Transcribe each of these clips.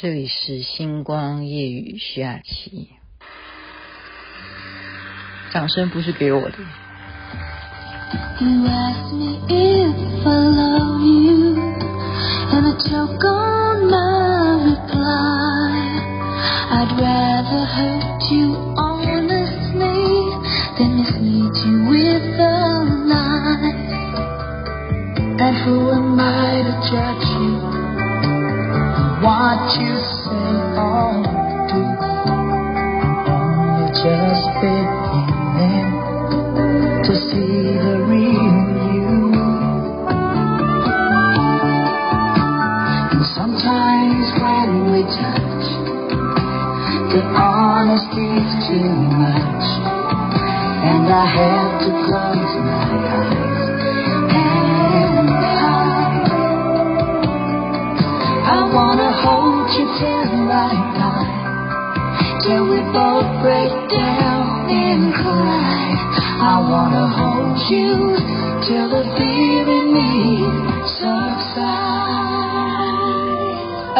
这里是星光夜雨徐雅琪，掌声不是给我的。I what you say on You're just beginning to see the real you. And sometimes when we touch The honesty's too much. And I have to close my eyes. I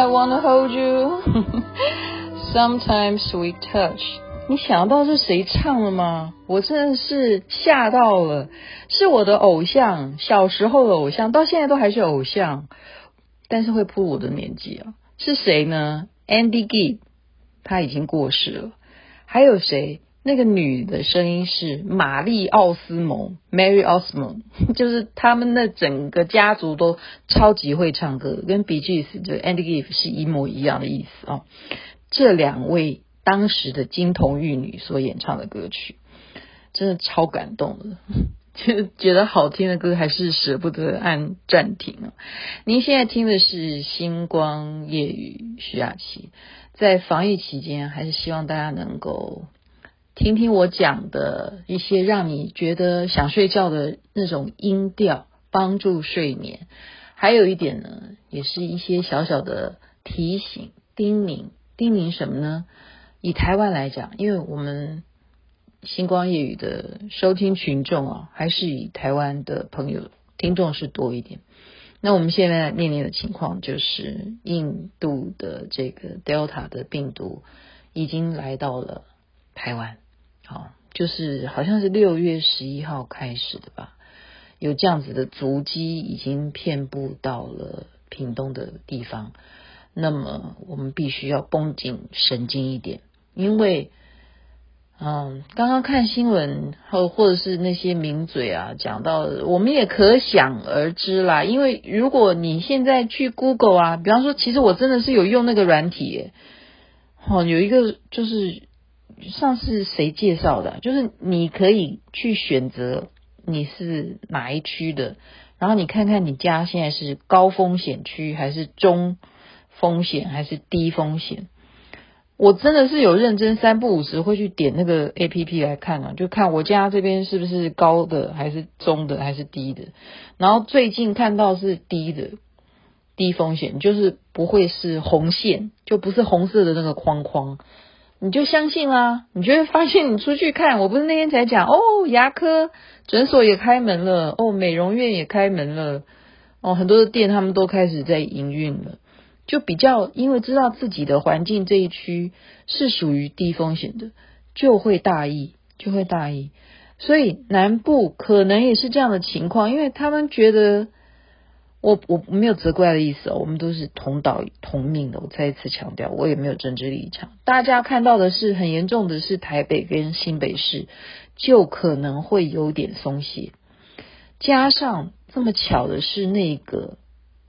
wanna hold you. Sometimes we touch. 你想到是谁唱的吗？我真的是吓到了，是我的偶像，小时候的偶像，到现在都还是偶像，但是会扑我的年纪啊。是谁呢？Andy Gibb，他已经过世了。还有谁？那个女的声音是玛丽奥斯蒙 （Mary Osmond），就是他们的整个家族都超级会唱歌，跟 Bee Gees 就 Andy Gibb 是一模一样的意思啊、哦。这两位当时的金童玉女所演唱的歌曲，真的超感动的，就觉得好听的歌还是舍不得按暂停啊。您现在听的是星光夜雨徐雅琪，在防疫期间，还是希望大家能够。听听我讲的一些让你觉得想睡觉的那种音调，帮助睡眠。还有一点呢，也是一些小小的提醒、叮咛。叮咛什么呢？以台湾来讲，因为我们星光夜语的收听群众啊，还是以台湾的朋友听众是多一点。那我们现在面临的情况就是，印度的这个 Delta 的病毒已经来到了台湾。好，就是好像是六月十一号开始的吧，有这样子的足迹已经遍布到了屏东的地方。那么我们必须要绷紧神经一点，因为，嗯，刚刚看新闻或或者是那些名嘴啊讲到，我们也可想而知啦。因为如果你现在去 Google 啊，比方说，其实我真的是有用那个软体耶，哦，有一个就是。上次谁介绍的？就是你可以去选择你是哪一区的，然后你看看你家现在是高风险区还是中风险还是低风险。我真的是有认真三不五时会去点那个 APP 来看啊，就看我家这边是不是高的还是中的还是低的。然后最近看到是低的，低风险就是不会是红线，就不是红色的那个框框。你就相信啦，你就会发现，你出去看，我不是那天才讲哦，牙科诊所也开门了，哦，美容院也开门了，哦，很多的店他们都开始在营运了，就比较因为知道自己的环境这一区是属于低风险的，就会大意，就会大意，所以南部可能也是这样的情况，因为他们觉得。我我没有责怪的意思哦，我们都是同岛同命的。我再一次强调，我也没有政治立场。大家看到的是很严重的是台北跟新北市，就可能会有点松懈。加上这么巧的是，那个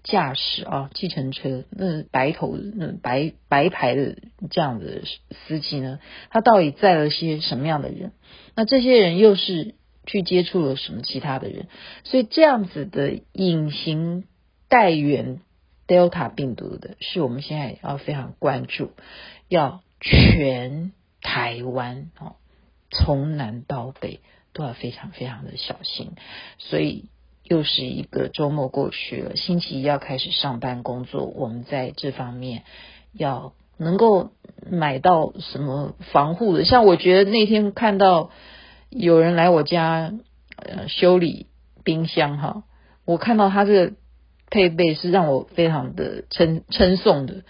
驾驶啊，计程车那白头那白白牌的这样的司机呢，他到底载了些什么样的人？那这些人又是？去接触了什么其他的人，所以这样子的隐形带源 Delta 病毒的，是我们现在要非常关注，要全台湾哦，从南到北都要非常非常的小心。所以又是一个周末过去了，星期一要开始上班工作，我们在这方面要能够买到什么防护的，像我觉得那天看到。有人来我家呃修理冰箱哈，我看到他这个配备是让我非常的称称颂的，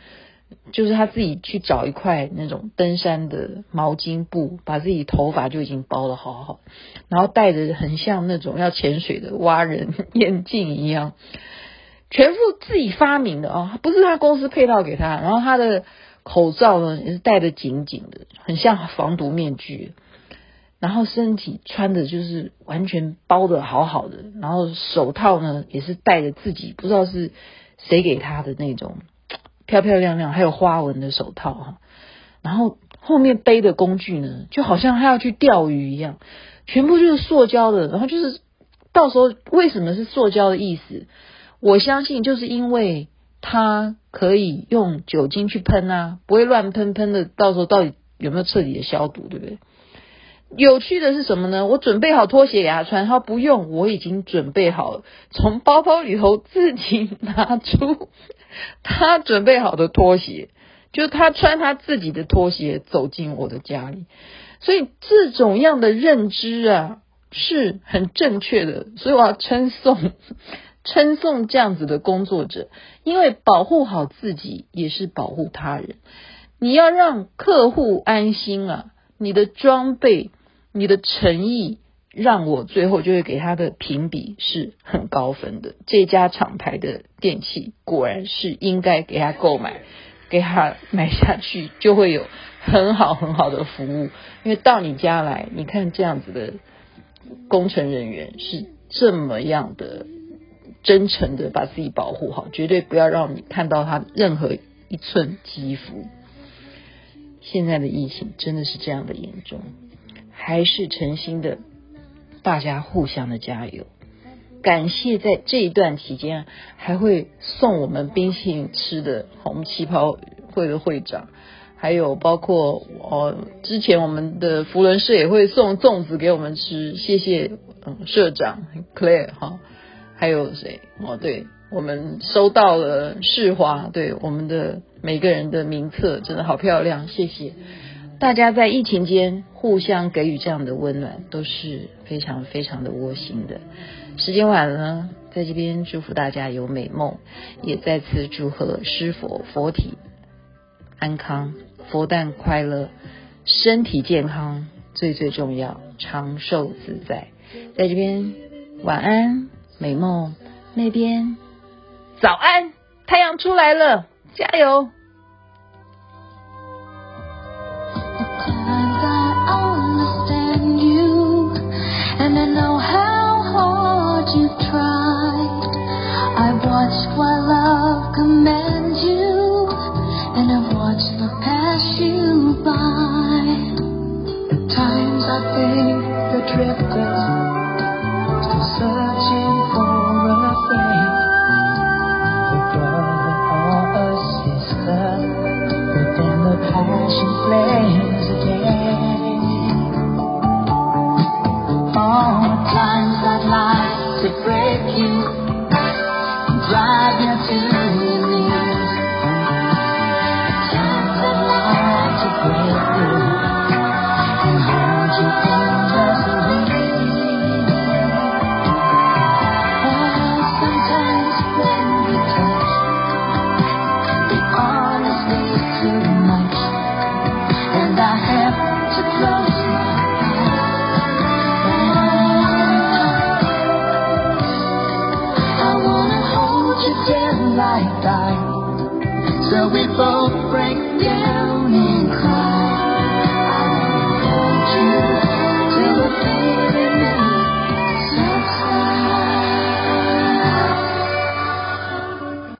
就是他自己去找一块那种登山的毛巾布，把自己头发就已经包得好好，然后戴着很像那种要潜水的蛙人眼镜一样，全部自己发明的哦，不是他公司配套给他，然后他的口罩呢也是戴得紧紧的，很像防毒面具，然后身体穿的就是完全包得好好的，然后手套呢也是戴着自己不知道是谁给他的那种。漂漂亮亮，还有花纹的手套哈，然后后面背的工具呢，就好像他要去钓鱼一样，全部就是塑胶的。然后就是到时候为什么是塑胶的意思？我相信就是因为它可以用酒精去喷啊，不会乱喷喷的。到时候到底有没有彻底的消毒，对不对？有趣的是什么呢？我准备好拖鞋给他穿，他不用，我已经准备好了，从包包里头自己拿出。他准备好的拖鞋，就是他穿他自己的拖鞋走进我的家里，所以这种样的认知啊是很正确的，所以我要称颂 称颂这样子的工作者，因为保护好自己也是保护他人。你要让客户安心啊，你的装备、你的诚意。让我最后就会给他的评比是很高分的。这家厂牌的电器果然是应该给他购买，给他买下去，就会有很好很好的服务。因为到你家来，你看这样子的工程人员是这么样的真诚的把自己保护好，绝对不要让你看到他任何一寸肌肤。现在的疫情真的是这样的严重，还是诚心的。大家互相的加油，感谢在这一段期间还会送我们冰淇淋吃的红旗袍会的会长，还有包括哦，之前我们的福伦社也会送粽子给我们吃，谢谢嗯社长 Claire 哈，还有谁哦？对，我们收到了世华，对我们的每个人的名册真的好漂亮，谢谢。大家在疫情间互相给予这样的温暖，都是非常非常的窝心的。时间晚了，在这边祝福大家有美梦，也再次祝贺师佛佛体安康，佛诞快乐，身体健康最最重要，长寿自在。在这边晚安，美梦，那边早安，太阳出来了，加油！drift lifetime. So we both break down.